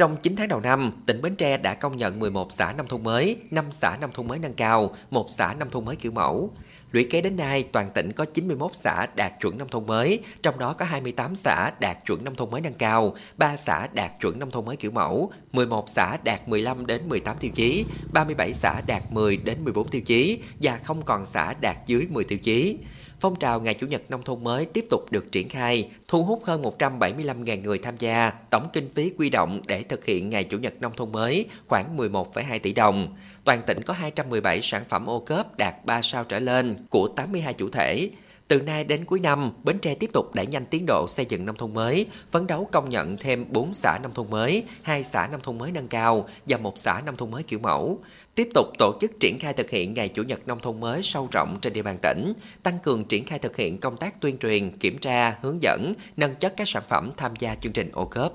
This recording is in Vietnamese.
Trong 9 tháng đầu năm, tỉnh Bến Tre đã công nhận 11 xã nông thôn mới, 5 xã nông thôn mới nâng cao, 1 xã nông thôn mới kiểu mẫu. Lũy kế đến nay, toàn tỉnh có 91 xã đạt chuẩn nông thôn mới, trong đó có 28 xã đạt chuẩn nông thôn mới nâng cao, 3 xã đạt chuẩn nông thôn mới kiểu mẫu, 11 xã đạt 15 đến 18 tiêu chí, 37 xã đạt 10 đến 14 tiêu chí và không còn xã đạt dưới 10 tiêu chí. Phong trào Ngày Chủ nhật Nông thôn mới tiếp tục được triển khai, thu hút hơn 175.000 người tham gia, tổng kinh phí quy động để thực hiện Ngày Chủ nhật Nông thôn mới khoảng 11,2 tỷ đồng. Toàn tỉnh có 217 sản phẩm ô cớp đạt 3 sao trở lên của 82 chủ thể. Từ nay đến cuối năm, Bến Tre tiếp tục đẩy nhanh tiến độ xây dựng nông thôn mới, phấn đấu công nhận thêm 4 xã nông thôn mới, 2 xã nông thôn mới nâng cao và một xã nông thôn mới kiểu mẫu. Tiếp tục tổ chức triển khai thực hiện Ngày Chủ nhật Nông thôn mới sâu rộng trên địa bàn tỉnh, tăng cường triển khai thực hiện công tác tuyên truyền, kiểm tra, hướng dẫn, nâng chất các sản phẩm tham gia chương trình ô cớp.